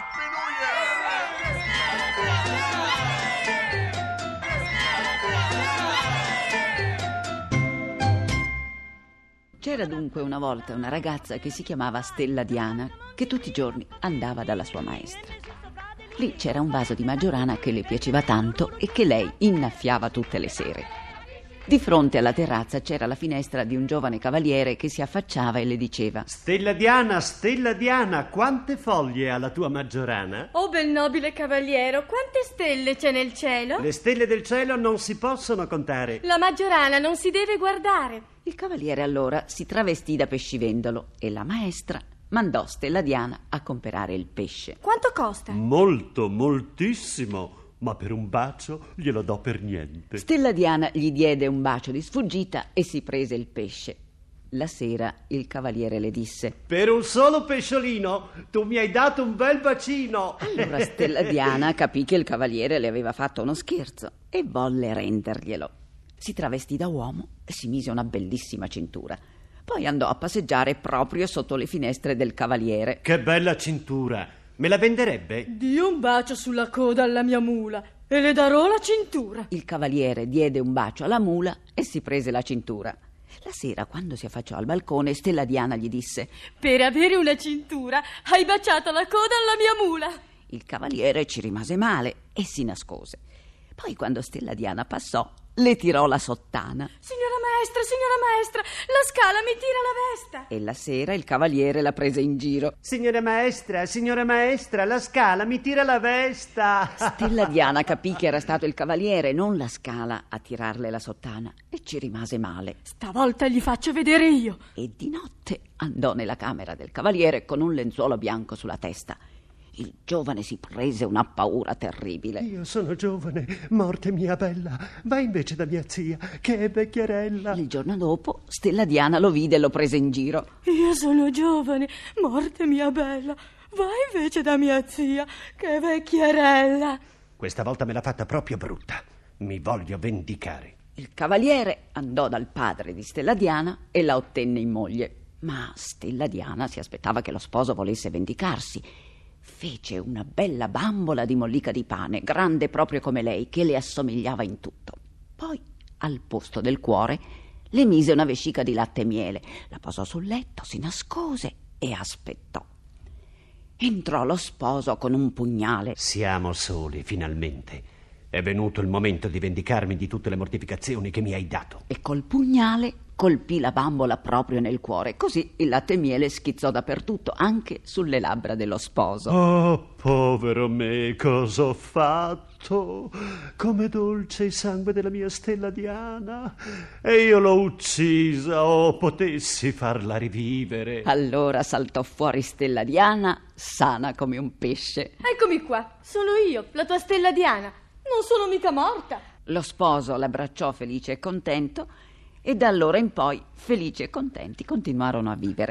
Happy New Year! C'era dunque una volta una ragazza che si chiamava Stella Diana, che tutti i giorni andava dalla sua maestra. Lì c'era un vaso di maggiorana che le piaceva tanto e che lei innaffiava tutte le sere. Di fronte alla terrazza c'era la finestra di un giovane cavaliere che si affacciava e le diceva Stella Diana, Stella Diana, quante foglie ha la tua maggiorana? Oh bel nobile cavaliero, quante stelle c'è nel cielo? Le stelle del cielo non si possono contare. La maggiorana non si deve guardare. Il cavaliere allora si travestì da pescivendolo e la maestra mandò Stella Diana a comprare il pesce. Quanto costa? Molto, moltissimo. Ma per un bacio glielo do per niente. Stella Diana gli diede un bacio di sfuggita e si prese il pesce. La sera il cavaliere le disse Per un solo pesciolino tu mi hai dato un bel bacino. Allora Stella Diana capì che il cavaliere le aveva fatto uno scherzo e volle renderglielo. Si travestì da uomo e si mise una bellissima cintura. Poi andò a passeggiare proprio sotto le finestre del cavaliere. Che bella cintura. Me la venderebbe? Dio un bacio sulla coda alla mia mula e le darò la cintura. Il cavaliere diede un bacio alla mula e si prese la cintura. La sera, quando si affacciò al balcone, Stella Diana gli disse: Per avere una cintura hai baciato la coda alla mia mula. Il cavaliere ci rimase male e si nascose. Poi, quando Stella Diana passò, le tirò la sottana Signora maestra, signora maestra, la scala mi tira la vesta. e la sera il cavaliere la prese in giro. Signora maestra, signora maestra, la scala mi tira la vesta. Stella Diana capì che era stato il cavaliere, non la scala, a tirarle la sottana e ci rimase male. Stavolta gli faccio vedere io. E di notte andò nella camera del cavaliere con un lenzuolo bianco sulla testa. Il giovane si prese una paura terribile. Io sono giovane, morte mia bella. Vai invece da mia zia, che è vecchierella. Il giorno dopo Stella Diana lo vide e lo prese in giro. Io sono giovane, morte mia bella. Vai invece da mia zia, che è vecchierella. Questa volta me l'ha fatta proprio brutta. Mi voglio vendicare. Il cavaliere andò dal padre di Stella Diana e la ottenne in moglie. Ma Stella Diana si aspettava che lo sposo volesse vendicarsi. Fece una bella bambola di mollica di pane, grande proprio come lei, che le assomigliava in tutto. Poi, al posto del cuore, le mise una vescica di latte e miele, la posò sul letto, si nascose e aspettò. Entrò lo sposo con un pugnale. Siamo soli, finalmente. È venuto il momento di vendicarmi di tutte le mortificazioni che mi hai dato. e col pugnale colpì la bambola proprio nel cuore. Così il latte e miele schizzò dappertutto, anche sulle labbra dello sposo. Oh, povero me, cosa ho fatto? Come dolce il sangue della mia stella Diana. E io l'ho uccisa, oh, potessi farla rivivere. Allora saltò fuori Stella Diana, sana come un pesce. Eccomi qua, sono io, la tua stella Diana. Non sono mica morta. Lo sposo l'abbracciò felice e contento, e da allora in poi, felici e contenti, continuarono a vivere.